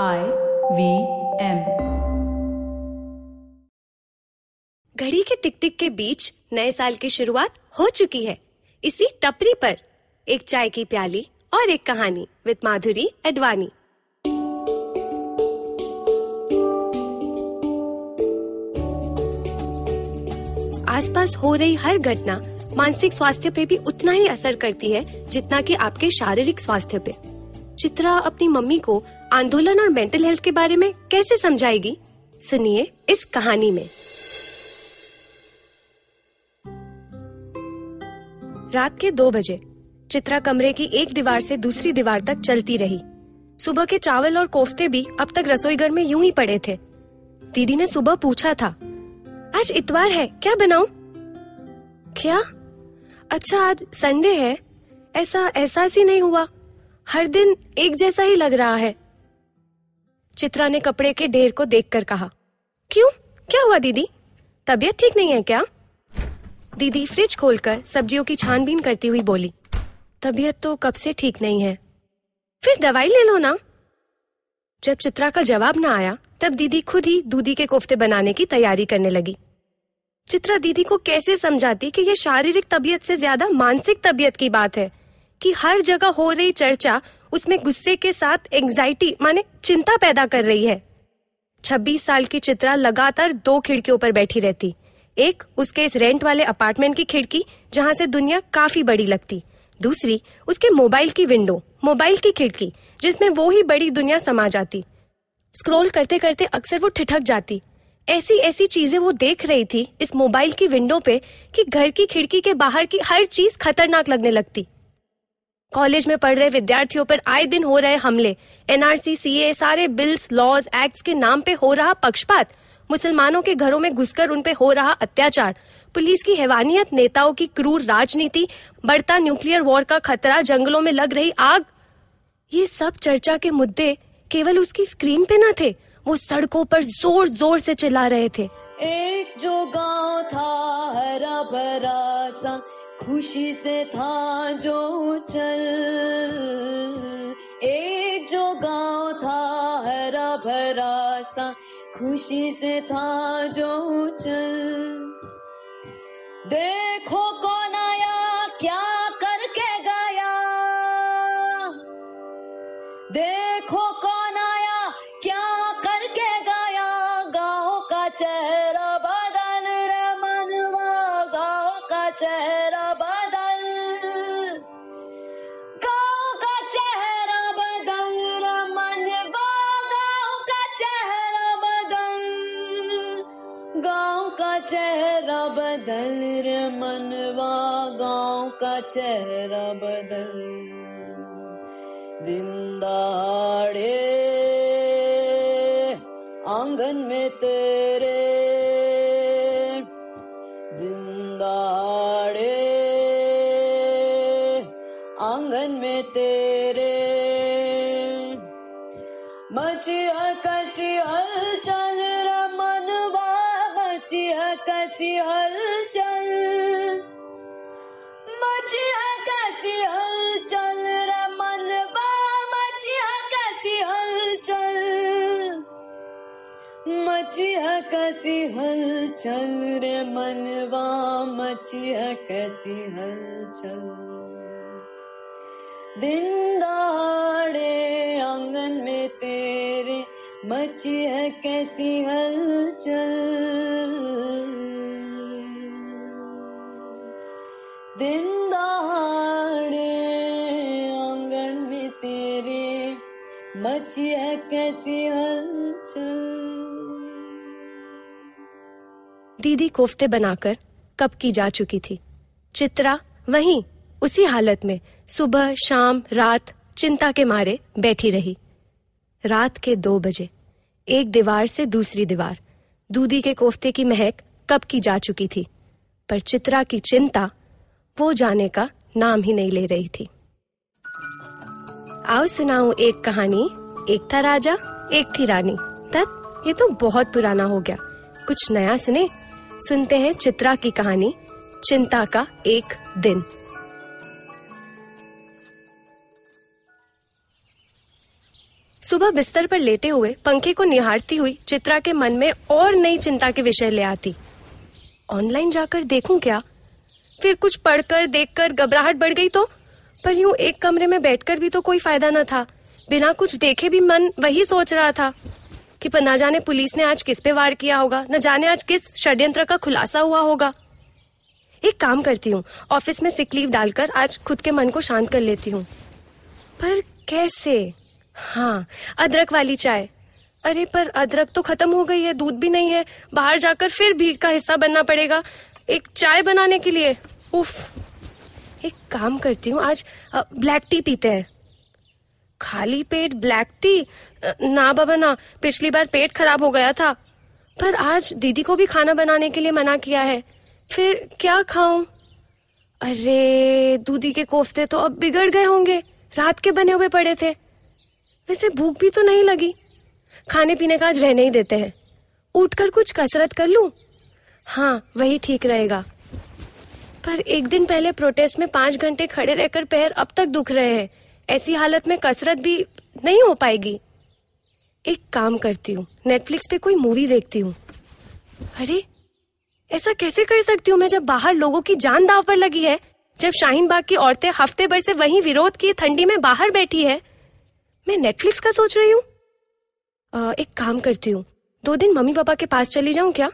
I V M. घड़ी के टिक टिक के बीच नए साल की शुरुआत हो चुकी है। इसी टपरी पर एक चाय की प्याली और एक कहानी विद माधुरी एडवाणी आसपास हो रही हर घटना मानसिक स्वास्थ्य पे भी उतना ही असर करती है जितना कि आपके शारीरिक स्वास्थ्य पे। चित्रा अपनी मम्मी को आंदोलन और मेंटल हेल्थ के बारे में कैसे समझाएगी? सुनिए इस कहानी में। रात के दो बजे, चित्रा कमरे की एक दीवार से दूसरी दीवार तक चलती रही। सुबह के चावल और कोफ्ते भी अब तक रसोई घर में यूँ ही पड़े थे। दीदी ने सुबह पूछा था, आज इतवार है, क्या बनाऊँ? क्या? अच्छा आज संडे है। ऐसा एहसास ही नहीं हुआ। हर दिन एक जैसा ही लग रहा है। चित्रा ने कपड़े के ढेर को देखकर कहा, क्यों? क्या हुआ दीदी? तबीयत ठीक नहीं है क्या? दीदी फ्रिज खोलकर सब्जियों की छानबीन करती हुई बोली, तबीयत तो कब से ठीक नहीं है। फिर दवाई ले लो ना। जब चित्रा का जवाब ना आया, तब दीदी खुद ही दूधी के कोफ्ते बनाने की तैयारी करने लगी। चित्रा दीदी को कैसे समझाती कि यह शारीरिक तबीयत से ज़्यादा मानसिक तबीयत की बात है, कि हर जगह हो रही चर्चा उसमें गुस्से के साथ एंजाइटी माने चिंता पैदा कर रही है। 26 साल की चित्रा लगातार दो खिड़कियों पर बैठी रहती। एक, उसके इस रेंट वाले अपार्टमेंट की खिड़की, जहाँ से दुनिया काफ़ी बड़ी लगती। दूसरी, उसके मोबाइल की विंडो मोबाइल की खिड़की, जिसमें वो ही बड़ी दुनिया समा जाती। स्क्रॉल करते करते अक्सर वो ठिठक जाती। ऐसी ऐसी चीज़ें वो देख रही थी इस मोबाइल की विंडो पे कि घर की खिड़की के बाहर की हर चीज़ खतरनाक लगने लगती। कॉलेज में पढ़ रहे विद्यार्थियों पर आए दिन हो रहे हमले। एनआरसी, सीए, सारे बिल्स, लॉज, एक्ट्स के नाम पे हो रहा पक्षपात। मुसलमानों के घरों में घुसकर उन पे हो रहा अत्याचार। पुलिस की हैवानियत, नेताओं की क्रूर राजनीति, बढ़ता न्यूक्लियर वॉर का खतरा, जंगलों में लग रही आग। ये सब चर्चा के मुद्दे केवल उसकी स्क्रीन पे न थे, वो सड़कों पर ज़ोर ज़ोर से चिल्ला रहे थे। एक जो गाँव था हरा भरा सा खुशी से था जो चल। एक जो गाँव था हरा भरा सा, खुशी से था जो चल। देखो कौन आया, क्या करके गया? देखो कौन आया, क्या करके गया? गाँव का चेहरा चेहरा बदल दिन दहाड़े आँगन में तेरे दिन दहाड़े कैसी हलचल रे मनवा मची है कैसी हलचल। दिन दहाड़े आँगन में तेरे मची है कैसी हलचल। दिन दहाड़े आँगन में तेरे मची है कैसी हलचल। दीदी कोफ्ते बनाकर कब की जा चुकी थी। चित्रा वहीं उसी हालत में सुबह, शाम, रात चिंता के मारे बैठी रही। रात के दो बजे, एक दीवार से दूसरी दीवार, दूधी के कोफ्ते की महक कब की जा चुकी थी। पर चित्रा की चिंता वो जाने का नाम ही नहीं ले रही थी। आओ सुनाऊं एक कहानी, एक था राजा, एक थी रानी। तक ये तो बहुत पुराना हो गया। कुछ नया सुने? सुनते हैं चित्रा की कहानी, चिंता का एक दिन। सुबह बिस्तर पर लेटे हुए पंखे को निहारती हुई चित्रा के मन में और नई चिंता के विषय ले आती। ऑनलाइन जाकर देखूँ क्या? फिर कुछ पढ़कर, देखकर घबराहट बढ़ गई तो? पर यूँ एक कमरे में बैठकर भी तो कोई फ़ायदा न था। बिना कुछ देखे भी मन वही सोच रहा था। कि पर ना जाने पुलिस ने आज किस पे वार किया होगा, न जाने आज किस षड्यंत्र का खुलासा हुआ होगा। एक काम करती हूँ, ऑफ़िस में सिक लीव डालकर आज खुद के मन को शांत कर लेती हूँ। पर कैसे? हाँ अदरक वाली चाय। अरे, पर अदरक तो खत्म हो गई है, दूध भी नहीं है। बाहर जाकर फिर भीड़ का हिस्सा बनना पड़ेगा, एक चाय बनाने के लिए। उफ! एक काम करती हूँ, आज ब्लैक टी पीते हैं। खाली पेट ब्लैक टी? ना बाबा, ना। पिछली बार पेट खराब हो गया था। पर आज दीदी को भी खाना बनाने के लिए मना किया है। फिर क्या खाऊं? अरे, दूधी के कोफ्ते तो अब बिगड़ गए होंगे। रात के बने हुए पड़े थे। वैसे भूख भी तो नहीं लगी। खाने पीने का आज रहने ही देते हैं। उठकर कुछ कसरत कर लूँ? हाँ वही ठीक रहेगा। पर एक दिन पहले प्रोटेस्ट में पाँच घंटे खड़े रहकर पैर अब तक दुख रहे हैं। ऐसी हालत में कसरत भी नहीं हो पाएगी। एक काम करती हूँ नेटफ्लिक्स पे कोई मूवी देखती हूँ। अरे, ऐसा कैसे कर सकती हूँ मैं जब बाहर लोगों की जान दाव पर लगी है? जब शाहीन बाग की औरतें हफ़्ते भर से वहीं विरोध किए ठंडी में बाहर बैठी है। मैं नेटफ्लिक्स का सोच रही हूँ। एक काम करती हूँ, दो दिन मम्मी पापा के पास चली जाऊँ क्या?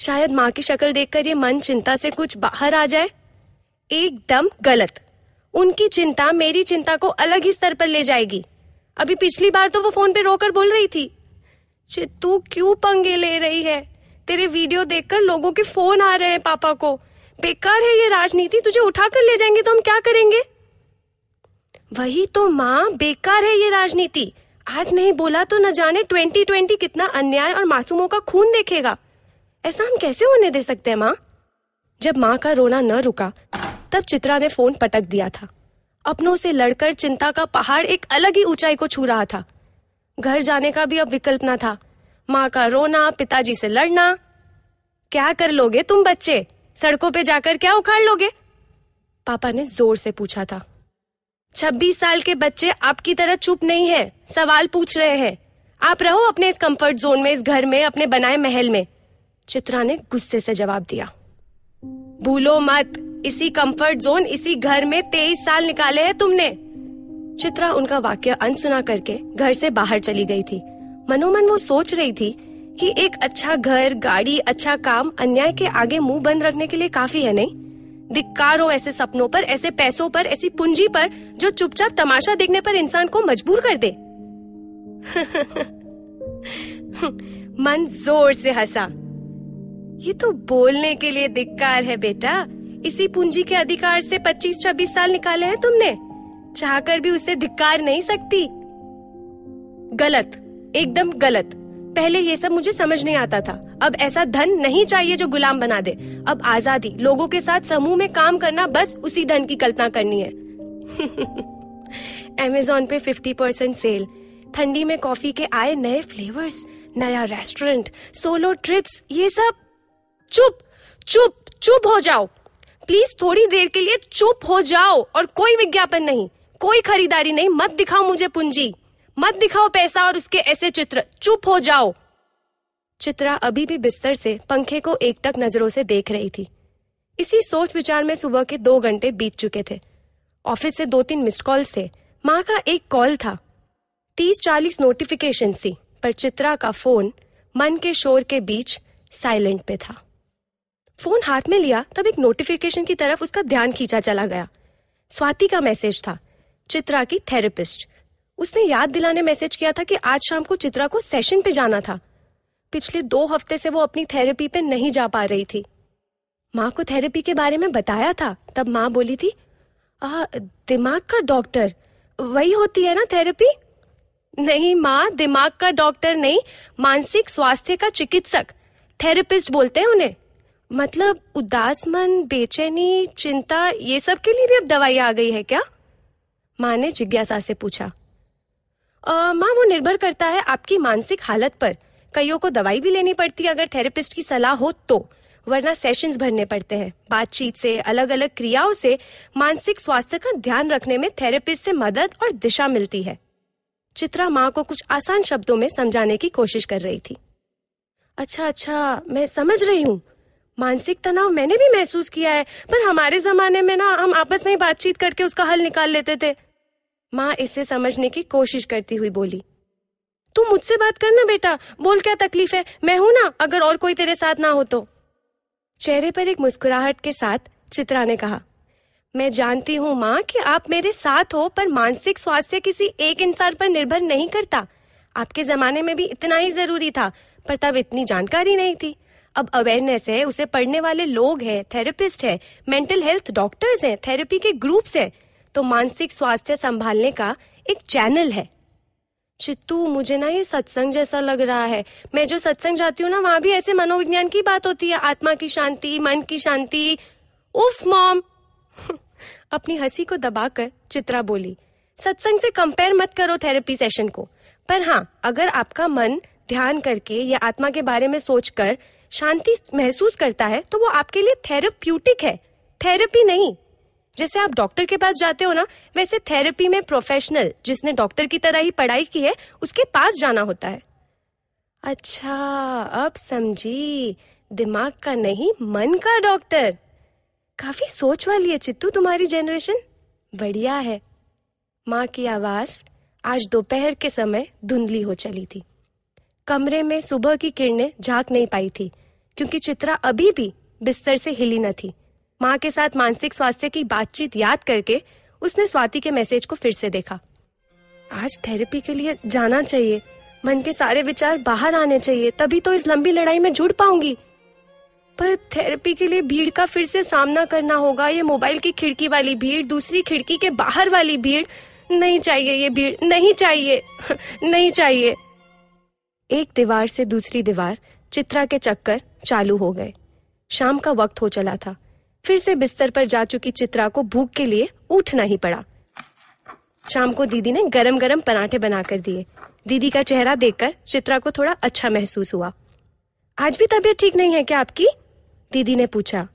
शायद माँ की शक्ल देखकर ये मन चिंता से कुछ बाहर आ जाए। एकदम गलत। उनकी चिंता मेरी चिंता को अलग ही स्तर पर ले जाएगी। अभी पिछली बार तो वो फ़ोन पे रोकर बोल रही थी। तू क्यों पंगे ले रही है? तेरे वीडियो देखकर लोगों के फ़ोन आ रहे हैं पापा को। बेकार है ये राजनीति, तुझे उठा कर ले जाएँगे तो हम क्या करेंगे? वही तो माँ, बेकार है ये राजनीति। आज नहीं बोला तो न जाने ट्वेंटी ट्वेंटी कितना अन्याय और मासूमों का खून देखेगा। ऐसा हम कैसे होने दे सकते हैं माँ? जब माँ का रोना न रुका तब चित्रा ने फ़ोन पटक दिया था। अपनों से लड़कर चिंता का पहाड़ एक अलग ही ऊंचाई को छू रहा था। घर जाने का भी अब विकल्प न था। माँ का रोना, पिताजी से लड़ना। क्या कर लोगे तुम बच्चे? सड़कों पे जाकर क्या उखाड़ लोगे? पापा ने ज़ोर से पूछा था। छब्बीस साल के बच्चे आपकी तरह चुप नहीं है, सवाल पूछ रहे हैं। आप रहो अपने इस कंफर्ट जोन में, इस घर में, अपने बनाए महल में। चित्रा ने गुस्से से जवाब दिया। भूलो मत। इसी कंफर्ट जोन इसी घर में तेईस साल निकाले हैं तुमने। चित्रा उनका वाक्य अनसुना करके घर से बाहर चली गई थी। मनोमन वो सोच रही थी कि एक अच्छा घर, गाड़ी अच्छा काम अन्याय के आगे मुँह बंद रखने के लिए काफ़ी है, नहीं? धिक्कार हो ऐसे सपनों पर, ऐसे पैसों पर, ऐसी पूंजी पर जो चुपचाप तमाशा देखने पर इंसान को मजबूर कर दे। मन ज़ोर से हंसा। ये तो बोलने के लिए धिक्कार है, बेटा। इसी पूंजी के अधिकार से 25-26 साल निकाले हैं तुमने। चाहकर भी उसे धिक्कार नहीं सकती। गलत, एकदम गलत। पहले ये सब मुझे समझ नहीं आता था। अब ऐसा धन नहीं चाहिए जो गुलाम बना दे। अब आज़ादी, लोगों के साथ समूह में काम करना बस उसी धन की कल्पना करनी है। अमेजोन पे 50 परसेंट सेल ठंडी में कॉफ़ी के आए नए फ्लेवर्स नया रेस्टोरेंट सोलो ट्रिप्स ये सब। चुप चुप चुप हो जाओ। प्लीज़ थोड़ी देर के लिए चुप हो जाओ और कोई विज्ञापन नहीं, कोई खरीदारी नहीं। मत दिखाओ मुझे पूंजी। मत दिखाओ पैसा और उसके ऐसे चित्र। चुप हो जाओ। चित्रा अभी भी बिस्तर से पंखे को एकटक नज़रों से देख रही थी। इसी सोच विचार में सुबह के दो घंटे बीत चुके थे। ऑफ़िस से दो तीन मिस्ड कॉल्स थे। माँ का एक कॉल था। तीस चालीस नोटिफिकेशन थी, पर चित्रा का फ़ोन मन के शोर के बीच साइलेंट पे था। फ़ोन हाथ में लिया तब एक नोटिफिकेशन की तरफ़ उसका ध्यान खींचा चला गया। स्वाति का मैसेज था चित्रा की थेरेपिस्ट उसने याद दिलाने मैसेज किया था कि आज शाम को चित्रा को सेशन पे जाना था। पिछले दो हफ़्ते से वो अपनी थेरेपी पे नहीं जा पा रही थी। माँ को थेरेपी के बारे में बताया था तब माँ बोली थी आ, दिमाग का डॉक्टर वही होती है ना थेरेपी नहीं माँ दिमाग का डॉक्टर नहीं मानसिक स्वास्थ्य का चिकित्सक थेरेपिस्ट बोलते हैं उन्हें। मतलब उदास मन, बेचैनी, चिंता, ये सब के लिए भी अब दवाई आ गई है क्या? माँ ने जिज्ञासा से पूछा। माँ, वो निर्भर करता है आपकी मानसिक हालत पर। कईयों को दवाई भी लेनी पड़ती है, अगर थेरेपिस्ट की सलाह हो तो। वरना सेशंस भरने पड़ते हैं। बातचीत से अलग अलग क्रियाओं से, मानसिक स्वास्थ्य का ध्यान रखने में थेरेपिस्ट से मदद और दिशा मिलती है। चित्रा माँ को कुछ आसान शब्दों में समझाने की कोशिश कर रही थी। अच्छा अच्छा मैं समझ रही हूँ। मानसिक तनाव मैंने भी महसूस किया है, पर हमारे जमाने में ना हम आपस में ही बातचीत करके उसका हल निकाल लेते थे। माँ इसे समझने की कोशिश करती हुई बोली, तू मुझसे बात करना बेटा, बोल क्या तकलीफ़ है? मैं हूँ ना, अगर और कोई तेरे साथ ना हो तो। चेहरे पर एक मुस्कुराहट के साथ चित्रा ने कहा, मैं जानती हूँ माँ कि आप मेरे साथ हो, पर मानसिक स्वास्थ्य किसी एक इंसान पर निर्भर नहीं करता। आपके जमाने में भी इतना ही ज़रूरी था, पर तब इतनी जानकारी नहीं थी। अब अवेयरनेस है, उसे पढ़ने वाले लोग हैं थेरेपिस्ट है मेंटल हेल्थ डॉक्टर्स हैं थेरेपी के ग्रुप्स हैं। तो मानसिक स्वास्थ्य संभालने का एक चैनल है। चित्तू, मुझे ना ये सत्संग जैसा लग रहा है। मैं जो सत्संग जाती हूँ ना, वहाँ भी ऐसे मनोविज्ञान की बात होती है। आत्मा की शांति, मन की शांति। उफ, मॉम! अपनी हँसी को दबाकर चित्रा बोली, सत्संग से कंपेयर मत करो थेरेपी सेशन को। पर हाँ अगर आपका मन ध्यान करके या आत्मा के बारे में सोचकर शांति महसूस करता है तो वो आपके लिए थेरेप्यूटिक है। थेरेपी नहीं। जैसे आप डॉक्टर के पास जाते हो ना, वैसे थेरेपी में प्रोफेशनल, जिसने डॉक्टर की तरह ही पढ़ाई की है, उसके पास जाना होता है। अच्छा अब समझी। दिमाग का नहीं, मन का, डॉक्टर। काफ़ी सोच वाली है चित्तू तुम्हारी जनरेशन बढ़िया है। माँ की आवाज़ आज दोपहर के समय धुंधली हो चली थी। कमरे में सुबह की किरणें झाँक नहीं पाई थी। क्योंकि चित्रा अभी भी बिस्तर से हिली न थी। माँ के साथ मानसिक स्वास्थ्य की बातचीत याद करके उसने स्वाति के मैसेज को फिर से देखा। आज थेरेपी के लिए जाना चाहिए। मन के सारे विचार बाहर आने चाहिए, तभी तो इस लंबी लड़ाई में जुड़ पाऊँगी। पर थेरेपी के लिए भीड़ का फिर से सामना करना होगा। ये मोबाइल की खिड़की वाली भीड़, दूसरी खिड़की के बाहर वाली भीड़। नहीं चाहिए ये भीड़, नहीं चाहिए नहीं चाहिए। एक दीवार से दूसरी दीवार चित्रा के चक्कर चालू हो गए। शाम का वक्त हो चला था। फिर से बिस्तर पर जा चुकी चित्रा को भूख के लिए उठना ही पड़ा। शाम को दीदी ने गरम गरम पराठे बनाकर दिए। दीदी का चेहरा देखकर चित्रा को थोड़ा अच्छा महसूस हुआ। आज भी तबीयत ठीक नहीं है क्या आपकी? दीदी ने पूछा।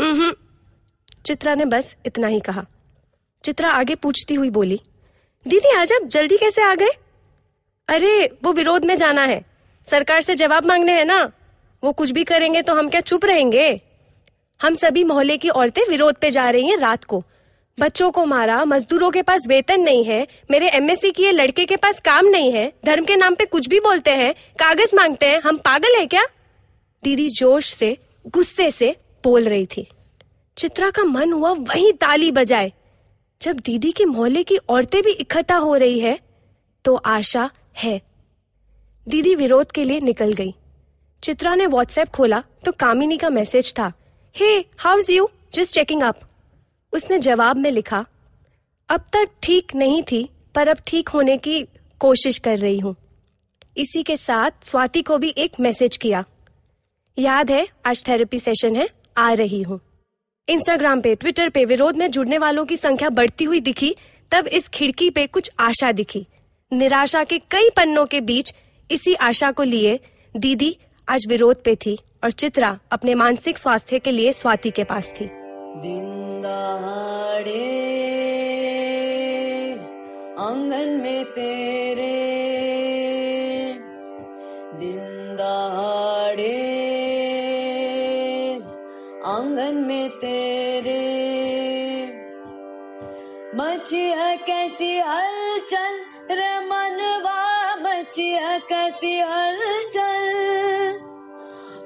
हम्म चित्रा ने बस इतना ही कहा। चित्रा आगे पूछती हुई बोली, दीदी आज आप जल्दी कैसे आ गए? अरे, वो विरोध में जाना है। सरकार से जवाब मांगने हैं ना? वो कुछ भी करेंगे तो हम क्या चुप रहेंगे? हम सभी मोहल्ले की औरतें विरोध पे जा रही हैं रात को। बच्चों को मारा, मजदूरों के पास वेतन नहीं है, मेरे एमएससी किए लड़के के पास काम नहीं है, धर्म के नाम पे कुछ भी बोलते हैं, कागज़ मांगते हैं, हम पागल है क्या? दीदी जोश से, गुस्से से बोल रही थी। चित्रा का मन हुआ वही ताली बजाए। जब दीदी के मोहल्ले की औरतें भी इकट्ठा हो रही है तो आशा है दीदी विरोध के लिए निकल गई। चित्रा ने व्हाट्सएप खोला तो कामिनी का मैसेज था। Hey how's you just checking up उसने जवाब में लिखा, अब तक ठीक नहीं थी, पर अब ठीक होने की कोशिश कर रही हूँ। इसी के साथ स्वाति को भी एक मैसेज किया, याद है, आज थेरेपी सेशन है, आ रही हूँ। इंस्टाग्राम पे ट्विटर पे विरोध में जुड़ने वालों की संख्या बढ़ती हुई दिखी, तब इस खिड़की पे कुछ आशा दिखी। निराशा के कई पन्नों के बीच इसी आशा को लिए दीदी आज विरोध पे थी और चित्रा अपने मानसिक स्वास्थ्य के लिए स्वाति के पास थी। आँगन में तेरे। दिन दहाड़े आँगन में तेरे। मची है कैसी हलचल रे है कैसी हलचल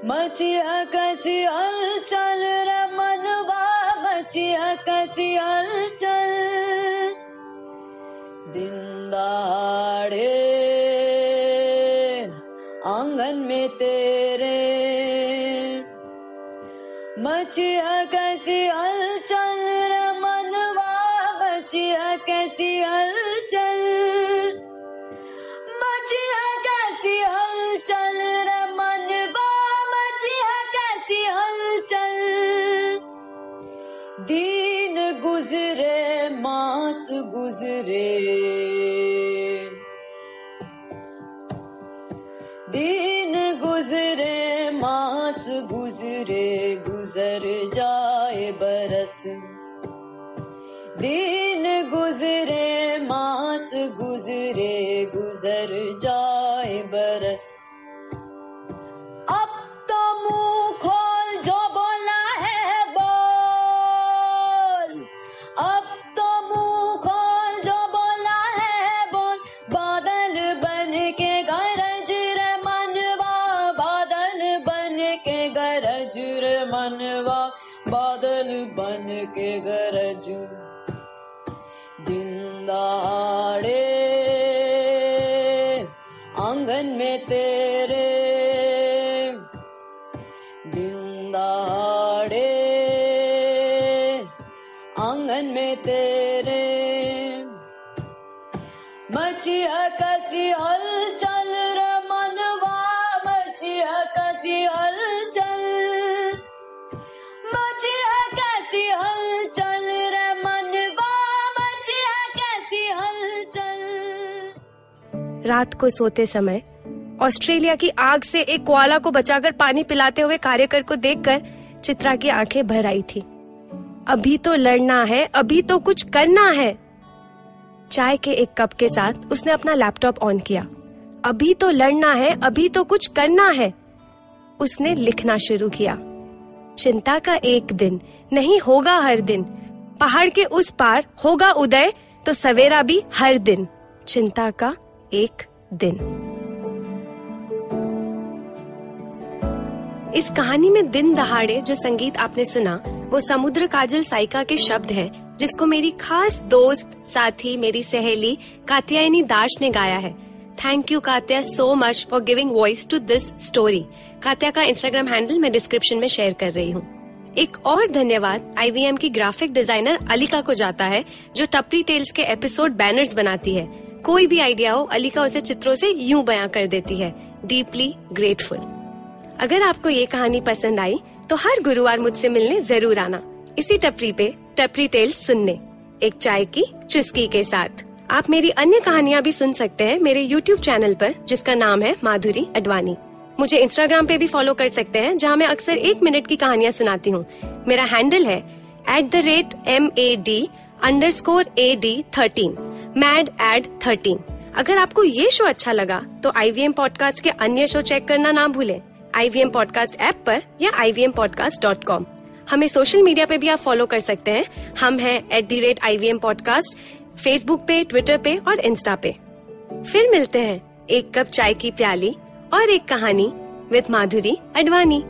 मची है कैसी हलचल रे मनवा मची है कैसी हलचल दिन गुजरे मास गुजरे दिन गुजरे मास गुजरे गुजर जाए बरस दिन गुजरे मास गुजरे गुजर जाए बरस के गरज। दिन दहाड़े आँगन में तेरे। दिन दहाड़े आँगन में तेरे। मचिया कसी हलचल रात को सोते समय, ऑस्ट्रेलिया की आग से एक कोआला को बचाकर पानी पिलाते हुए कार्यकर को देखकर चित्रा की आँखें भर आई थी। अभी तो लड़ना है, अभी तो कुछ करना है। चाय के एक कप के साथ उसने अपना लैपटॉप ऑन किया। अभी तो लड़ना है, अभी तो कुछ करना है। उसने लिखना शुरू किया। चिंता का एक दिन नहीं होगा हर दिन। पहाड़ के उस पार होगा उदय तो सवेरा भी हर दिन। चिंता का एक दिन। इस कहानी में दिन दहाड़े जो संगीत आपने सुना, वो समुद्र काजल साइका के शब्द हैं, जिसको मेरी खास दोस्त, साथी, मेरी सहेली, कात्यायनी दास ने गाया है। Thank you Katya so much for giving voice to this story Katya का इंस्टाग्राम हैंडल मैं डिस्क्रिप्शन में शेयर कर रही हूँ। एक और धन्यवाद आईवीएम की ग्राफिक डिज़ाइनर अलिका को जाता है, जो टपरी टेल्स के एपिसोड बैनर्स बनाती है। कोई भी आइडिया हो, अलिका उसे चित्रों से यूँ बयां कर देती है डीपली ग्रेटफुल अगर आपको ये कहानी पसंद आई तो हर गुरुवार मुझसे मिलने ज़रूर आना। इसी टपरी पे, टपरी टेल सुनने, एक चाय की चुस्की के साथ। आप मेरी अन्य कहानियाँ भी सुन सकते हैं मेरे YouTube चैनल पर, जिसका नाम है माधुरी अडवाणी। मुझे इंस्टाग्राम पे भी फॉलो कर सकते हैं, जहाँ मैं अक्सर एक मिनट की कहानियाँ सुनाती हूँ। मेरा हैंडल है at the rate M A D underscore A D thirteen mad ad thirteen. अगर आपको ये शो अच्छा लगा तो आई आईवीएम पॉडकास्ट के अन्य शो चेक करना ना भूलें। आईवीएम पॉडकास्ट ऐप पर या ivmpodcast.com हमें सोशल मीडिया पे भी आप फॉलो कर सकते हैं। हम हैं at the rate I V M podcast Facebook पे ट्विटर पे और इंस्टा पे। फिर मिलते हैं एक कप चाय की प्याली और एक कहानी विद माधुरी अडवाणी